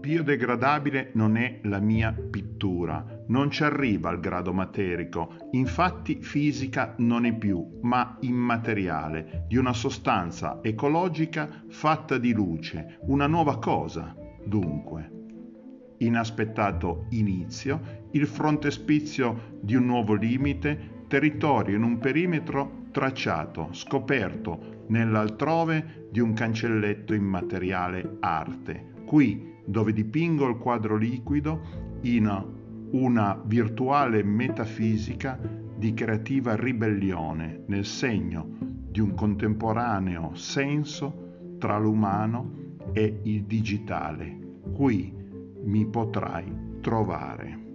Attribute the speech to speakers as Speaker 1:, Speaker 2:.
Speaker 1: Biodegradabile non è la mia pittura, non ci arriva al grado materico, infatti fisica non è più, ma immateriale, di una sostanza ecologica fatta di luce, una nuova cosa, dunque. Inaspettato inizio, il frontespizio di un nuovo limite, territorio in un perimetro tracciato, scoperto nell'altrove di un cancelletto immateriale arte. Qui dove dipingo il quadro liquido in una virtuale metafisica di creativa ribellione nel segno di un contemporaneo senso tra l'umano e il digitale. Qui mi potrai trovare.